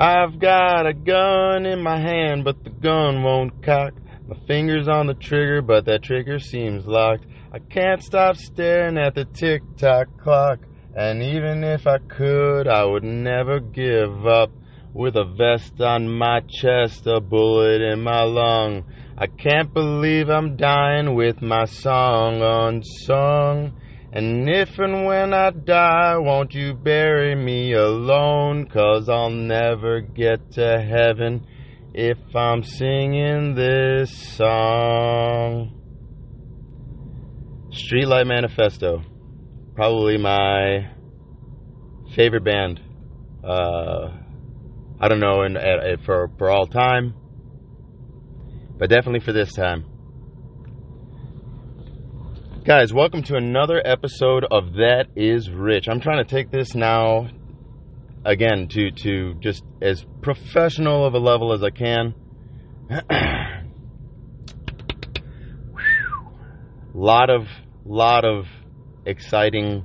I've got a gun in my hand, but the gun won't cock. My finger's on the trigger, but that trigger seems locked. I can't stop staring at the tick tock clock. And even if I could, I would never give up. With a vest on my chest, a bullet in my lung. I can't believe I'm dying with my song unsung. And if and when I die, won't you bury me alone? Cause I'll never get to heaven if I'm singing this song. Streetlight Manifesto. Probably my favorite band. Uh, I don't know, in, for, for all time, but definitely for this time. Guys, welcome to another episode of That Is Rich. I'm trying to take this now again to to just as professional of a level as I can. lot of lot of exciting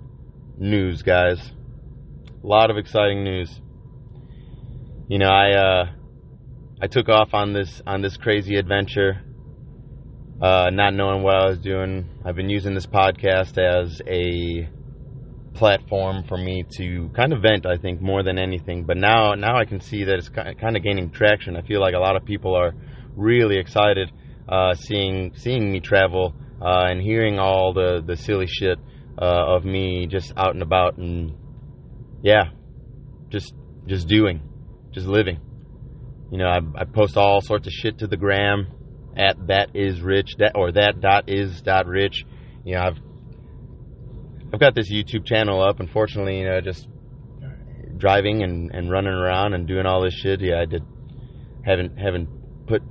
news, guys. A lot of exciting news. You know, I uh, I took off on this on this crazy adventure uh, not knowing what I was doing. I've been using this podcast as a platform for me to kind of vent, I think, more than anything. But now, now I can see that it's kind of gaining traction. I feel like a lot of people are really excited uh, seeing seeing me travel uh, and hearing all the the silly shit uh, of me just out and about and yeah, just just doing, just living. You know, I, I post all sorts of shit to the gram at that is rich that or that dot is dot rich. You know, I've I've got this YouTube channel up. Unfortunately, you know, just driving and, and running around and doing all this shit. Yeah, I did haven't haven't put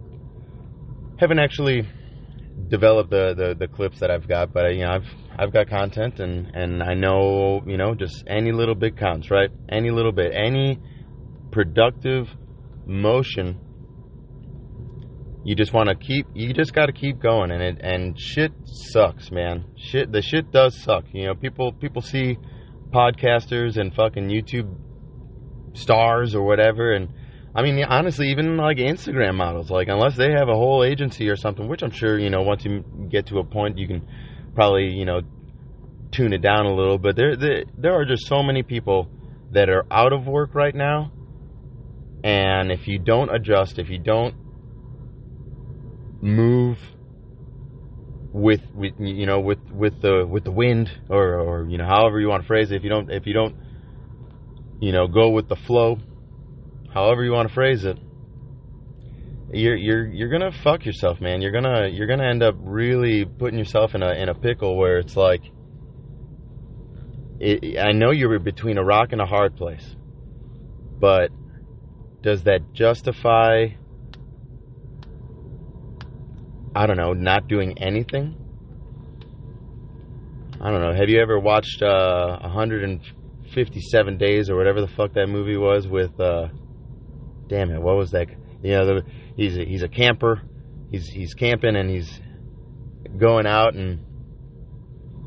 haven't actually developed the, the, the clips that I've got, but uh, you know, I've I've got content and and I know you know just any little bit counts, right? Any little bit, any productive motion you just want to keep you just got to keep going and it and shit sucks man. Shit the shit does suck you know people people see podcasters and fucking youtube stars or whatever and i mean honestly even like instagram models like unless they have a whole agency or something which i'm sure you know once you get to a point you can probably you know tune it down a little but there there, there are just so many people that are out of work right now and if you don't adjust if you don't move with with you know with with the with the wind or or you know however you want to phrase it. If you don't if you don't you know go with the flow however you want to phrase it you're you're you're gonna fuck yourself man. You're gonna you're gonna end up really putting yourself in a in a pickle where it's like it, I know you're between a rock and a hard place but does that justify I don't know, not doing anything. I don't know. Have you ever watched uh, 157 Days or whatever the fuck that movie was with? Uh, damn it, what was that? You know, the, he's a, he's a camper. He's he's camping and he's going out and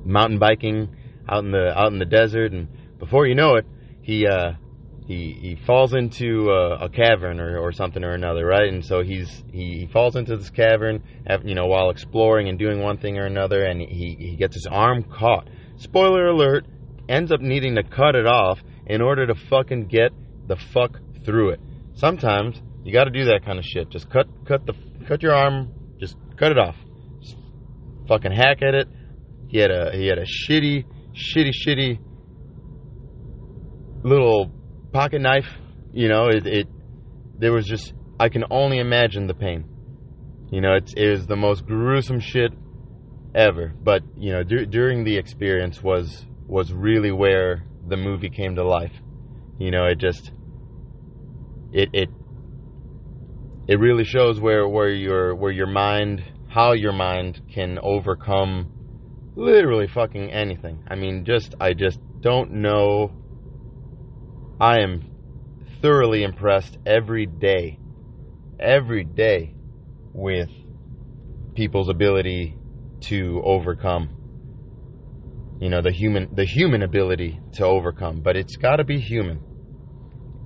mountain biking out in the out in the desert. And before you know it, he uh, he he falls into a, a cavern or, or something or another, right? And so he's he, he falls into this cavern, you know, while exploring and doing one thing or another, and he he gets his arm caught. Spoiler alert: ends up needing to cut it off in order to fucking get the fuck through it. Sometimes you got to do that kind of shit. Just cut cut the cut your arm, just cut it off. Just fucking hack at it. He had a he had a shitty shitty shitty little pocket knife, you know, it, it there was just I can only imagine the pain. You know, it's it was the most gruesome shit ever. But you know, during the experience was was really where the movie came to life. You know, it just it it it really shows where where your where your mind how your mind can overcome literally fucking anything. I mean, just I just don't know I am thoroughly impressed every day, every day with people's ability to overcome. You know, the human the human ability to overcome, but it's got to be human.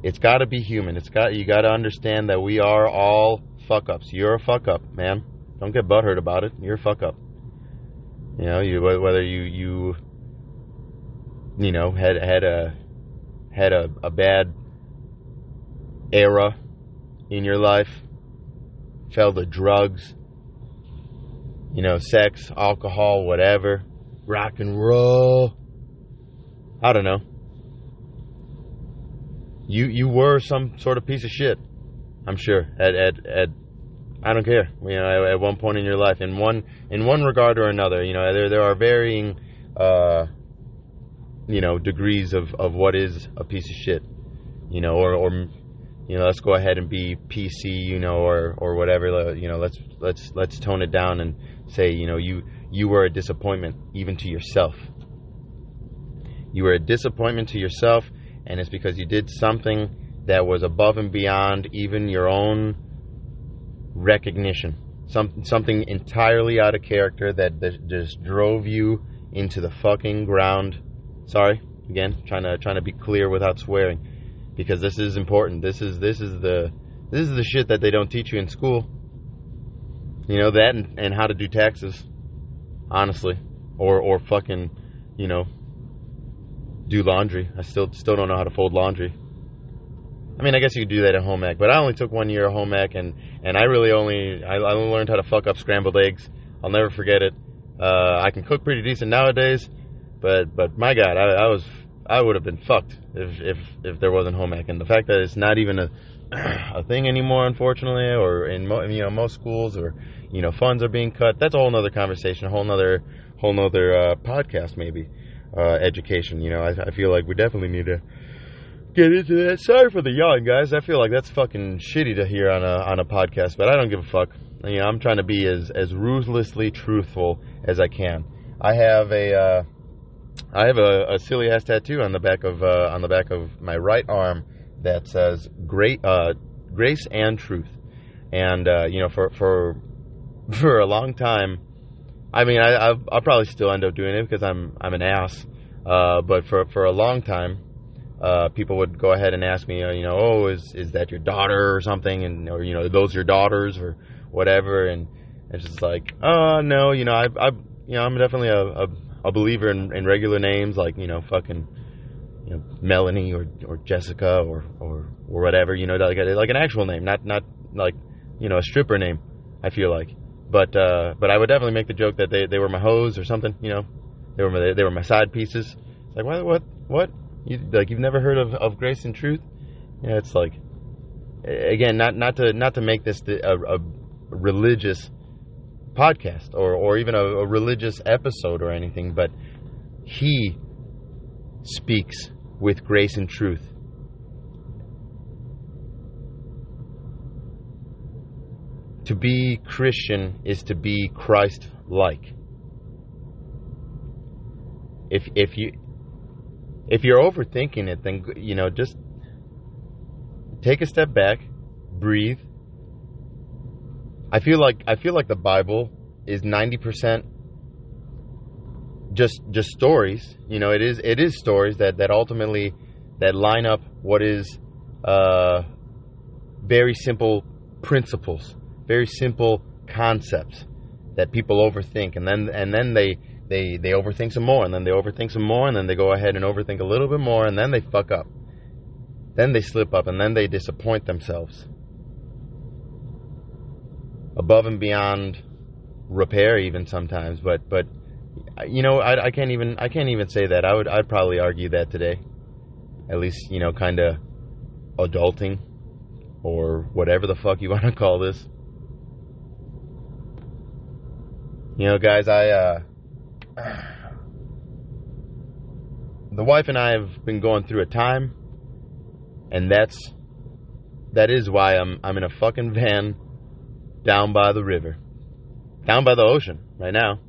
it's got to be human. It's got you got to understand that we are all fuck ups. You're a fuck up, man. Don't get butthurt about it. You're a fuck up. You know, you whether you you you know had had a had a, a bad era in your life, fell to drugs, you know, sex, alcohol, whatever, rock and roll. I don't know. You you were some sort of piece of shit. I'm sure at at at I don't care. You know, at, at one point in your life, in one in one regard or another, you know, there there are varying, uh, you know, degrees of of what is a piece of shit. You know, or or you know, let's go ahead and be PC, you know, or or whatever. You know, let's let's let's tone it down and say, you know, you you were a disappointment even to yourself. You were a disappointment to yourself, and it's because you did something that was above and beyond even your own recognition. Some something entirely out of character that, that just drove you into the fucking ground. Sorry, again, trying to trying to be clear without swearing because this is important. This is this is the this is the shit that they don't teach you in school. You know that and, and how to do taxes, honestly, or or fucking, you know, do laundry. I still still don't know how to fold laundry. I mean, I guess you could do that at home ec, but I only took one year of home ec, and and I really only I, I learned how to fuck up scrambled eggs. I'll never forget it. Uh, I can cook pretty decent nowadays, but but my God, I, I was I would have been fucked if if if there wasn't home ec. And the fact that it's not even a a thing anymore, unfortunately, or in mo- you know most schools, or you know funds are being cut. That's a whole nother conversation, a whole nother whole nother uh, podcast, maybe. Uh, education, you know, I, I feel like we definitely need to get into that. Sorry for the yawn, guys. I feel like that's fucking shitty to hear on a on a podcast, but I don't give a fuck. You know, I'm trying to be as as ruthlessly truthful as I can. I have a uh, I have a, a silly ass tattoo on the back of uh, on the back of my right arm that says "Great uh, Grace and Truth," and uh, you know for for for a long time. I mean, I, I'll, I'll probably still end up doing it because I'm I'm an ass. Uh, but for for a long time, uh, people would go ahead and ask me, uh, you know, oh, is is that your daughter or something, and or you know, those your daughters or whatever, and it's just like, oh no, you know, I I you know, I'm definitely a, a a believer in, in regular names like you know fucking you know Melanie or or Jessica or or or whatever you know like like an actual name not not like you know a stripper name I feel like. But uh, but I would definitely make the joke that they, they were my hoes or something you know? They were my, they were my side pieces. It's like what what what? You like you've never heard of, of grace and truth? Yeah it's like again not not to not to make this a, a religious podcast or, or even a, a religious episode or anything, but he speaks with grace and truth. To be Christian is to be Christ like. If if you if you're overthinking it, then you know just take a step back, breathe, I feel like I feel like the Bible is ninety percent just just stories. You know, it is it is stories that that ultimately that line up what is uh, very simple principles, very simple concepts that people overthink, and then and then they they they overthink some more, and then they overthink some more, and then they go ahead and overthink a little bit more, and then they fuck up. Then they slip up, and then they disappoint themselves above and beyond repair even sometimes but but you know I, I can't even I can't even say that. I would I'd probably argue that today. At least you know kind of adulting or whatever the fuck you want to call this. You know guys I uh the wife and I have been going through a time and that's that is why I'm I'm in a fucking van down by the river, down by the ocean right now.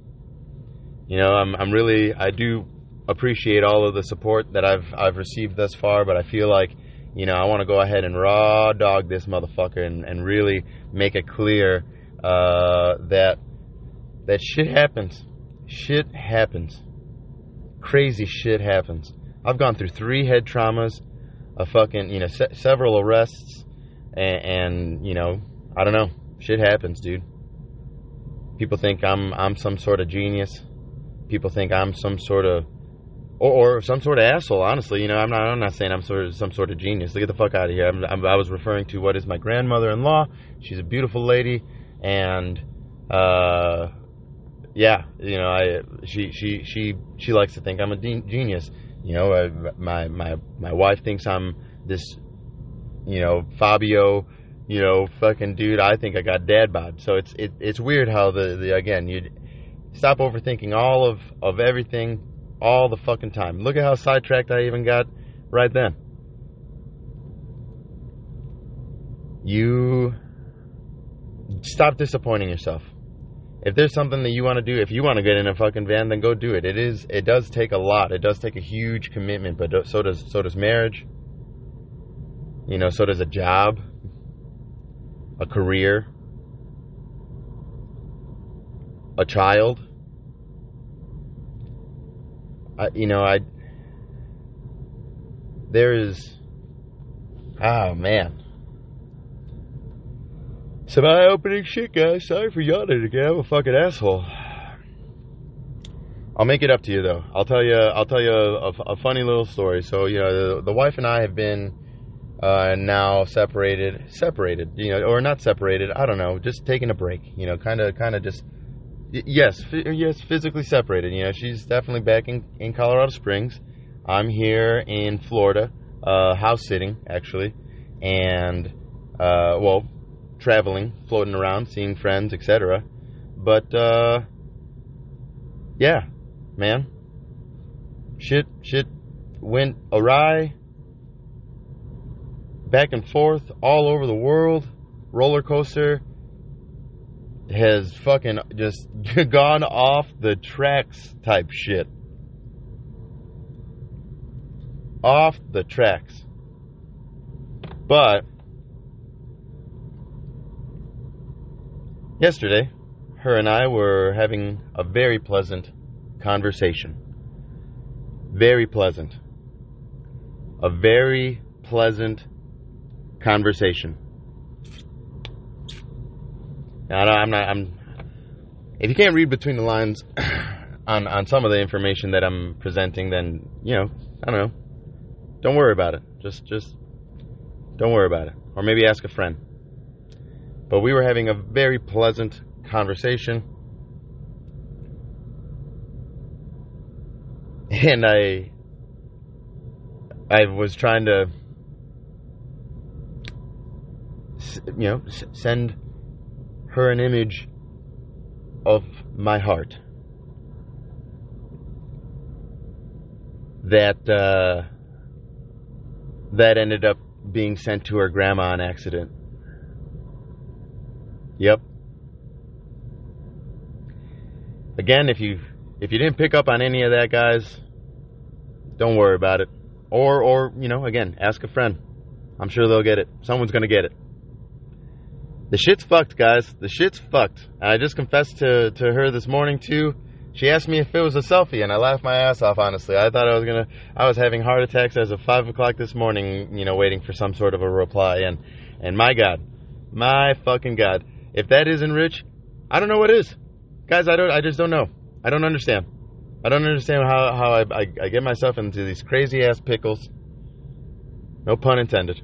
You know, I'm I'm really I do appreciate all of the support that I've I've received thus far, but I feel like you know I want to go ahead and raw dog this motherfucker and, and really make it clear uh, that that shit happens. Shit happens. Crazy shit happens. I've gone through three head traumas. a fucking, you know, se- several arrests, and, and you know, I don't know, shit happens, dude. People think I'm I'm some sort of genius. People think I'm some sort of or, or some sort of asshole. Honestly, you know, I'm not. I'm not saying I'm sort of some sort of genius. Get the fuck out of here. I'm, I'm, i was referring to what is my grandmother-in-law. She's a beautiful lady, and uh, yeah, you know, I she she she she likes to think I'm a de- genius. You know, I, my my my wife thinks I'm this, you know, Fabio, you know, fucking dude. I think I got dad bod. So it's it, it's weird how the, the again you stop overthinking all of of everything all the fucking time. Look at how sidetracked I even got right then. You stop disappointing yourself. If there's something that you want to do, if you want to get in a fucking van, then go do it. It is it does take a lot. It does take a huge commitment, but so does so does marriage. You know, so does a job, a career, a child I, you know, I there is oh man. Some eye-opening shit, guys. Sorry for yawning again. I'm a fucking asshole. I'll make it up to you though. I'll tell you. I'll tell you a, a funny little story. So you know, the, the wife and I have been uh, now separated, separated. You know, or not separated. I don't know. Just taking a break. You know, kind of, kind of just yes, yes, physically separated. You know, she's definitely back in, in Colorado Springs. I'm here in Florida, uh, house sitting actually, and uh, well, traveling, floating around, seeing friends, etc. But uh, yeah, man, shit, shit went awry, back and forth all over the world, roller coaster has fucking just gone off the tracks type shit. Off the tracks. But yesterday, her and I were having a very pleasant conversation. Very pleasant. A very pleasant conversation. I am not. I'm. If you can't read between the lines on on some of the information that I'm presenting, then you know, I don't know. Don't worry about it. Just just don't worry about it, or maybe ask a friend. But we were having a very pleasant conversation, and I I was trying to you know send her an image of my heart. That uh, that ended up being sent to her grandma on accident. Yep. Again, if you if you didn't pick up on any of that, guys, don't worry about it. Or or you know, again, ask a friend. I'm sure they'll get it. Someone's gonna get it. The shit's fucked, guys. The shit's fucked. And I just confessed to, to her this morning, too. She asked me if it was a selfie, and I laughed my ass off, honestly. I thought I was gonna, I was having heart attacks as of 5 o'clock this morning, you know, waiting for some sort of a reply. And, and my God, my fucking God, if that isn't rich, I don't know what is. Guys, I don't, I just don't know. I don't understand. I don't understand how, how I, I, I get myself into these crazy ass pickles. No pun intended.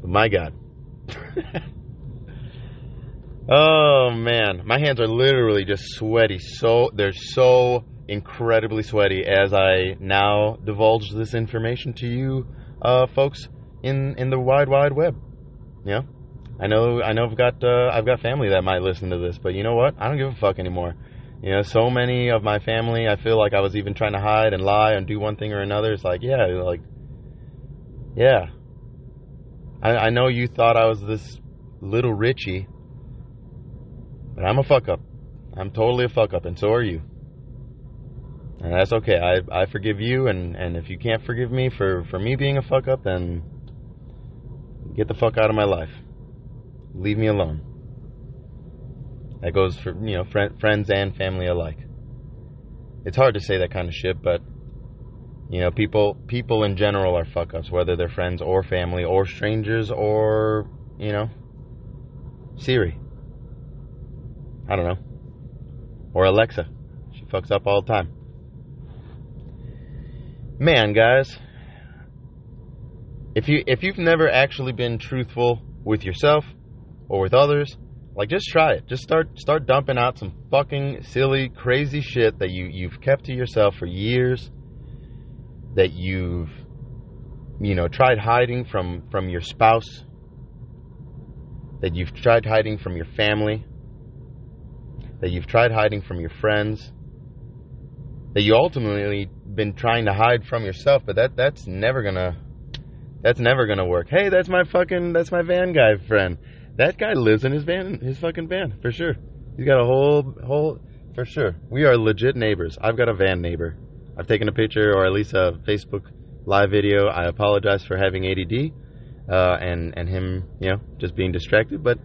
But my God. oh man, my hands are literally just sweaty. So they're so incredibly sweaty as I now divulge this information to you, uh, folks in in the wide wide web. Yeah, I know I know I've got uh, I've got family that might listen to this, but you know what? I don't give a fuck anymore. You know, so many of my family, I feel like I was even trying to hide and lie and do one thing or another. It's like, yeah, like, yeah, I, I know you thought I was this little Richie, but I'm a fuck up. I'm totally a fuck up, and so are you. And that's okay. I, I forgive you, and, and if you can't forgive me for, for me being a fuck up, then get the fuck out of my life. Leave me alone. That goes for, you know, friend, friends and family alike. It's hard to say that kind of shit, but You know, people people in general are fuck ups, whether they're friends or family or strangers or you know, Siri. I don't know, or Alexa. She fucks up all the time. Man, guys, if you if you've never actually been truthful with yourself or with others, like just try it. Just start start dumping out some fucking silly, crazy shit that you you've kept to yourself for years that you've you know tried hiding from from your spouse that you've tried hiding from your family that you've tried hiding from your friends that you ultimately been trying to hide from yourself but that that's never gonna that's never gonna work hey that's my fucking that's my van guy friend that guy lives in his van, his fucking van for sure. He's got a whole whole for sure. We are legit neighbors. I've got a van neighbor. I've taken a picture or at least a Facebook live video. I apologize for having ADD uh, and and him, you know, just being distracted. But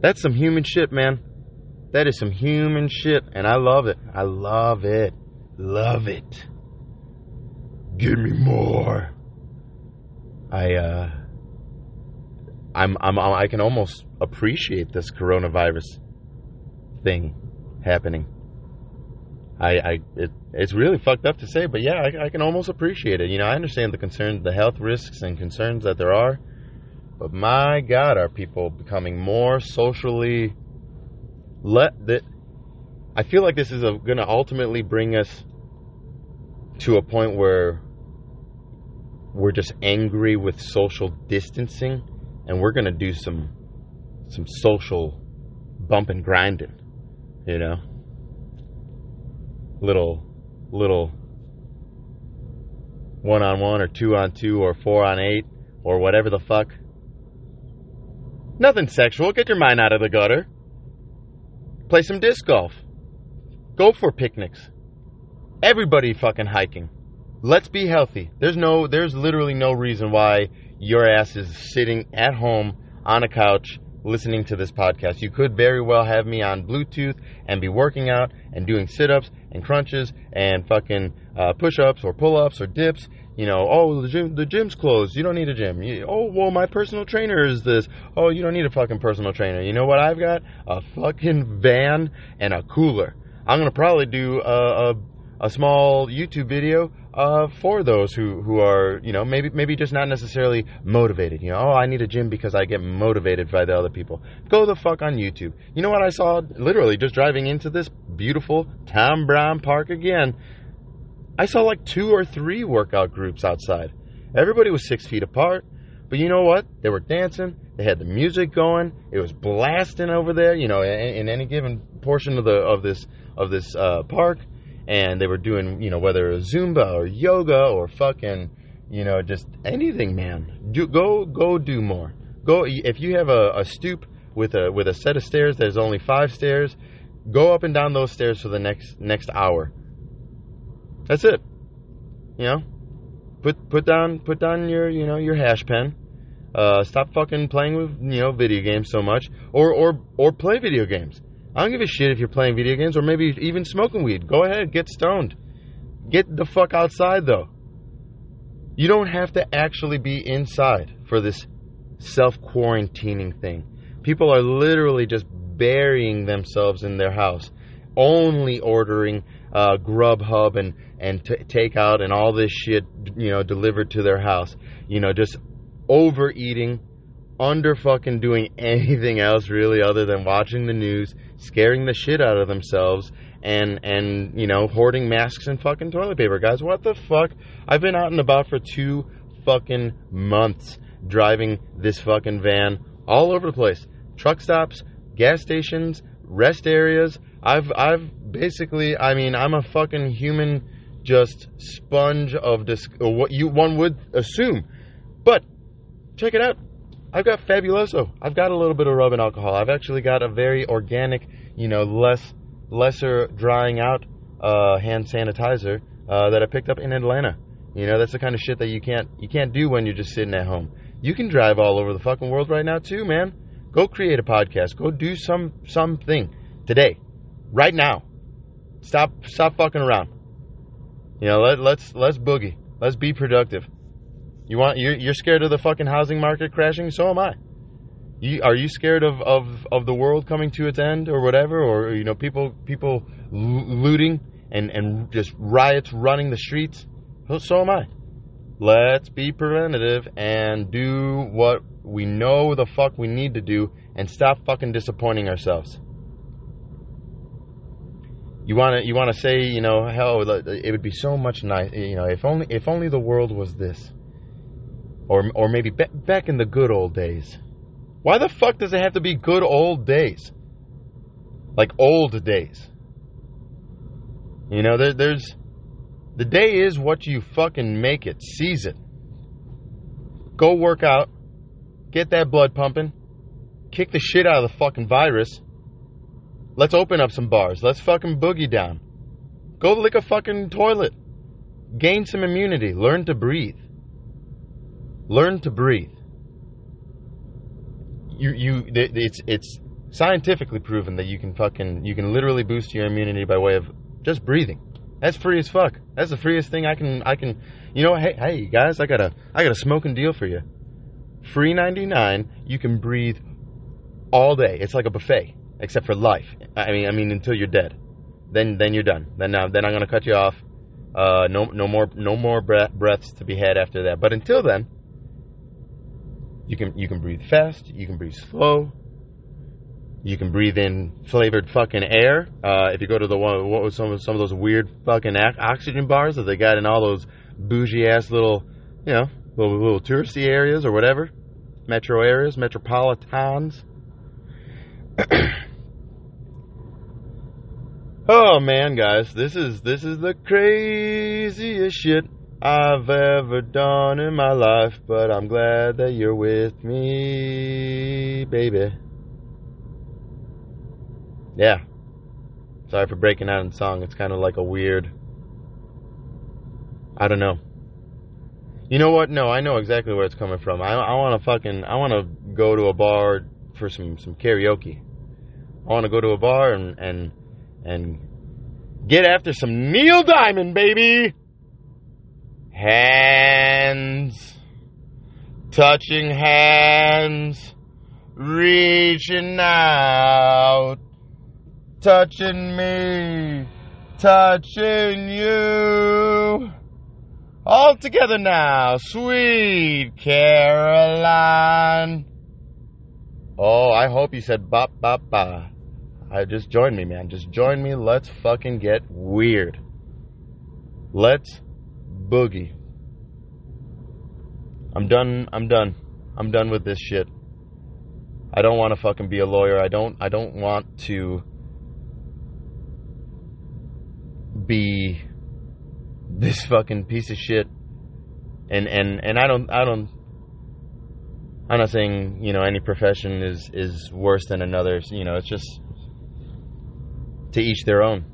that's some human shit, man. That is some human shit, and I love it. I love it. Love it. Give me more. I uh I'm, I'm, I can almost appreciate this coronavirus thing happening. I, I, it, it's really fucked up to say, but yeah, I, I can almost appreciate it. You know, I understand the concerns, the health risks and concerns that there are, but my God, are people becoming more socially let that? I feel like this is going to ultimately bring us to a point where we're just angry with social distancing and we're gonna do some some social bump and grinding, you know. Little little one on one or two on two or four on eight or whatever the fuck. Nothing sexual. Get your mind out of the gutter. Play some disc golf. Go for picnics. Everybody fucking hiking. Let's be healthy. There's no there's literally no reason why your ass is sitting at home on a couch listening to this podcast. You could very well have me on Bluetooth and be working out and doing sit ups and crunches and fucking uh, push ups or pull ups or dips. You know, oh, the gym, the gym's closed. You don't need a gym. You, oh, well, my personal trainer is this. Oh, you don't need a fucking personal trainer. You know what I've got? A fucking van and a cooler. I'm gonna probably do a, a, a small YouTube video uh, for those who, who are, you know, maybe maybe just not necessarily motivated. You know, oh, I need a gym because I get motivated by the other people. Go the fuck on YouTube. You know what I saw? Literally just driving into this beautiful Tom Brown Park again. I saw like two or three workout groups outside. Everybody was six feet apart. But you know what? They were dancing. They had the music going. It was blasting over there. You know, in, in any given portion of the of this of this uh, park and they were doing, you know, whether Zumba or yoga or fucking, you know, just anything, man. Do, go, go do more. Go if you have a, a stoop with a with a set of stairs. There's only five stairs. Go up and down those stairs for the next next hour. That's it. You know, put put down put down your you know your hash pen. Uh, stop fucking playing with you know video games so much, or or or play video games. I don't give a shit if you're playing video games or maybe even smoking weed. Go ahead, get stoned. Get the fuck outside though. You don't have to actually be inside for this self quarantining thing. People are literally just burying themselves in their house, only ordering uh, Grubhub and and t- takeout and all this shit, you know, delivered to their house. You know, just overeating, under fucking doing anything else really other than watching the news, scaring the shit out of themselves, and and you know hoarding masks and fucking toilet paper. Guys, what the fuck? I've been out and about for two fucking months driving this fucking van all over the place. Truck stops, gas stations, rest areas. I've I've basically, I mean, I'm a fucking human just sponge of dis- what you one would assume. But check it out. I've got Fabuloso. I've got a little bit of rubbing alcohol. I've actually got a very organic, you know, less lesser drying out uh, hand sanitizer uh, that I picked up in Atlanta. You know, that's the kind of shit that you can't you can't do when you're just sitting at home. You can drive all over the fucking world right now too, man. Go create a podcast. Go do some something today, right now. Stop stop fucking around. You know, let, let's let's boogie. Let's be productive. You want you're you're scared of the fucking housing market crashing? So am I. You, are you scared of, of, of the world coming to its end or whatever, or you know people people looting and and just riots running the streets? So am I. Let's be preventative and do what we know the fuck we need to do and stop fucking disappointing ourselves. You want to you want to say, you know, hell it would be so much nice, you know, if only if only the world was this. Or or maybe be, back in the good old days. Why the fuck does it have to be good old days? Like old days. You know, there, there's the day is what you fucking make it. Seize it. Go work out. Get that blood pumping. Kick the shit out of the fucking virus. Let's open up some bars. Let's fucking boogie down. Go lick a fucking toilet. Gain some immunity. Learn to breathe. Learn to breathe. You you it's it's scientifically proven that you can fucking you can literally boost your immunity by way of just breathing. That's free as fuck. That's the freest thing I can I can you know hey hey guys I got a I got a smoking deal for you. Free 99, you can breathe all day. It's like a buffet except for life. I mean I mean until you're dead. Then then you're done. Then then I'm going to cut you off. Uh no no more no more breath, breaths to be had after that. But until then you can you can breathe fast, you can breathe slow, you can breathe in flavored fucking air. Uh, if you go to the one, what was some of some of those weird fucking oxygen bars that they got in all those bougie ass little, you know, little, little touristy areas or whatever, metro areas, metropolitans. oh man, guys, this is this is the craziest shit I've ever done in my life. But I'm glad that you're with me, baby. Yeah. Sorry for breaking out in song. It's kind of like a weird. I don't know. You know what? No, I know exactly where it's coming from. I, I want to fucking. I want to go to a bar for some some karaoke. I want to go to a bar and and and get after some Neil Diamond, baby. Hands, touching hands, reaching out touching me, touching you. All together now, sweet Caroline. Oh, I hope you said bop bop ba. I uh, just join me, man. Just join me. Let's fucking get weird. Let's boogie. I'm done. I'm done. I'm done with this shit. I don't want to fucking be a lawyer. I don't I don't want to be this fucking piece of shit. And and and I don't I don't I'm not saying, you know, any profession is is worse than another, you know, it's just to each their own.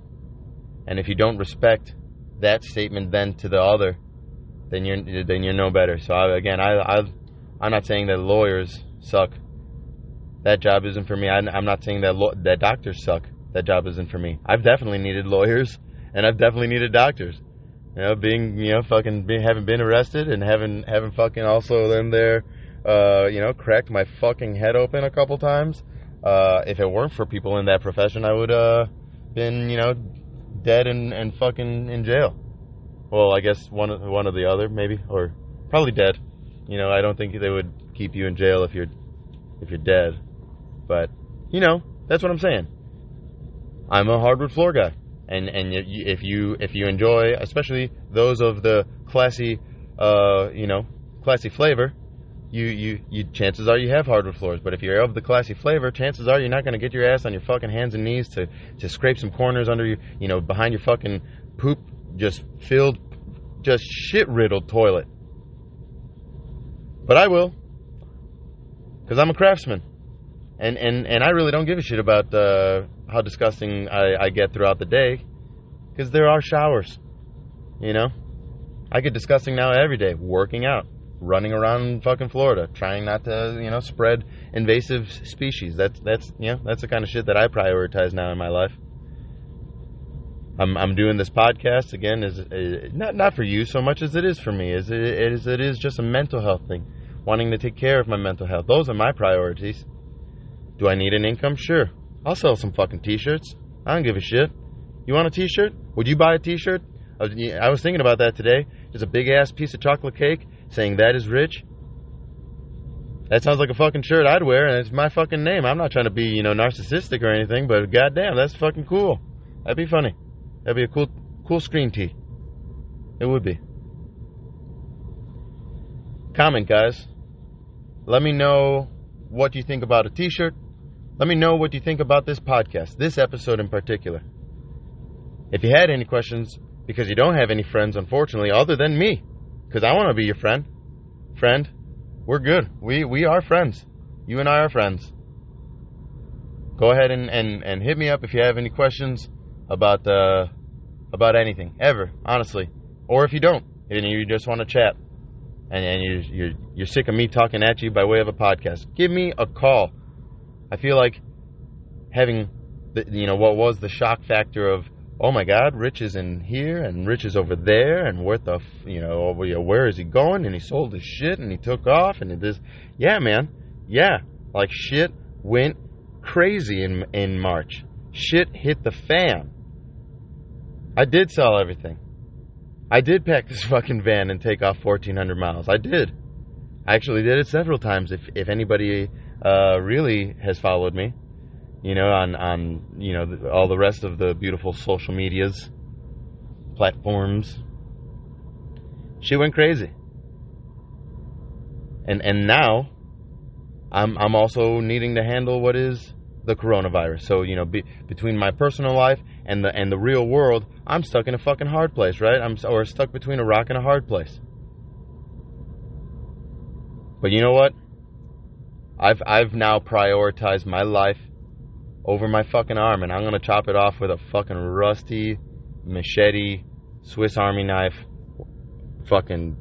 And if you don't respect that statement then to the other, then you're then you're no better. So I, again, I I I'm not saying that lawyers suck. That job isn't for me. I, am not saying that lo- that doctors suck. That job isn't for me. I've definitely needed lawyers and I've definitely needed doctors. You know, being you know fucking being, having been arrested and having having fucking also then there, uh, you know, cracked my fucking head open a couple times. Uh, if it weren't for people in that profession, I would uh been you know dead and and fucking in jail. Well, I guess one one or the other maybe, or probably dead. You know, I don't think they would keep you in jail if you're if you're dead. But you know, that's what I'm saying. I'm a hardwood floor guy and and if you if you enjoy, especially those of the classy, uh, you know, classy flavor, you you you chances are you have hardwood floors. But if you're of the classy flavor, chances are you're not going to get your ass on your fucking hands and knees to to scrape some corners under you, you know, behind your fucking poop just filled, just shit riddled toilet. But I will, because I'm a craftsman, and and and I really don't give a shit about. Uh, how disgusting I, I get throughout the day because there are showers. You know, I get disgusting now every day working out, running around fucking Florida, trying not to you know spread invasive species. That's that's you know that's the kind of shit that I prioritize now in my life. I'm I'm doing this podcast again is, is not not for you so much as it is for me. Is it is it is just a mental health thing, wanting to take care of my mental health. Those are my priorities. Do I need an income? Sure. I'll sell some fucking t-shirts. I don't give a shit. You want a t-shirt? Would you buy a t-shirt? I was, I was thinking about that today. There's a big ass piece of chocolate cake saying that is rich. That sounds like a fucking shirt I'd wear, and it's my fucking name. I'm not trying to be, you know, narcissistic or anything, but goddamn, that's fucking cool. That'd be funny. That'd be a cool, cool screen tee. It would be. Comment, guys. Let me know what you think about a t-shirt. Let me know what you think about this podcast, this episode in particular. If you had any questions, because you don't have any friends, unfortunately, other than me, because I want to be your friend. Friend, we're good. We we are friends. You and I are friends. Go ahead and, and, and hit me up if you have any questions about uh, about anything ever, honestly, or if you don't and you just want to chat and, and you're, you're you're sick of me talking at you by way of a podcast, give me a call. I feel like having the, you know what was the shock factor of oh my God, Rich is in here and Rich is over there, and what the, you know, over here, where is he going? And he sold his shit and he took off and it is, yeah, man, yeah, like shit went crazy in in March. Shit hit the fan. I did sell everything. I did pack this fucking van and take off 1,400 miles. I did. I actually did it several times. If if anybody uh, really has followed me, you know, on on you know all the rest of the beautiful social medias, platforms. She went crazy. And and now, I'm I'm also needing to handle what is the coronavirus. So you know, be, between my personal life and the and the real world, I'm stuck in a fucking hard place, right? I'm or stuck between a rock and a hard place. But you know what? I've I've now prioritized my life over my fucking arm, and I'm gonna chop it off with a fucking rusty machete, Swiss Army knife, fucking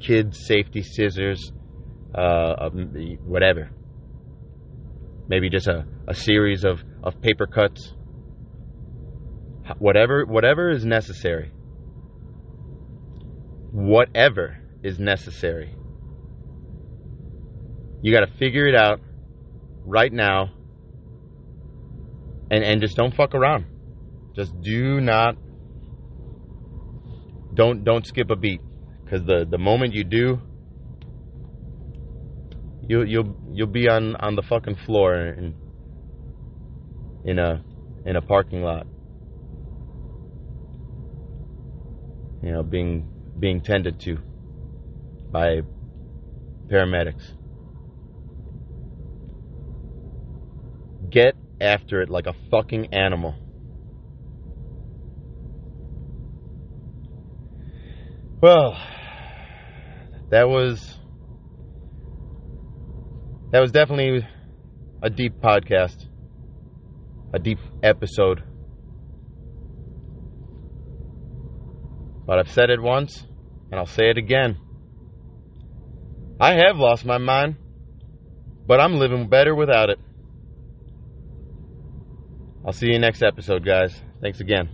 kid safety scissors, uh, whatever. Maybe just a, a series of, of paper cuts. Whatever, whatever is necessary. Whatever is necessary. You got to figure it out right now and and just don't fuck around. Just do not don't don't skip a beat because the the moment you do, you you'll you'll be on on the fucking floor in in a in a parking lot. You know, being being tended to by paramedics. Get after it like a fucking animal. Well, that was that was definitely a deep podcast, a deep episode. But I've said it once, and I'll say it again. I have lost my mind, but I'm living better without it. I'll see you next episode, guys. Thanks again.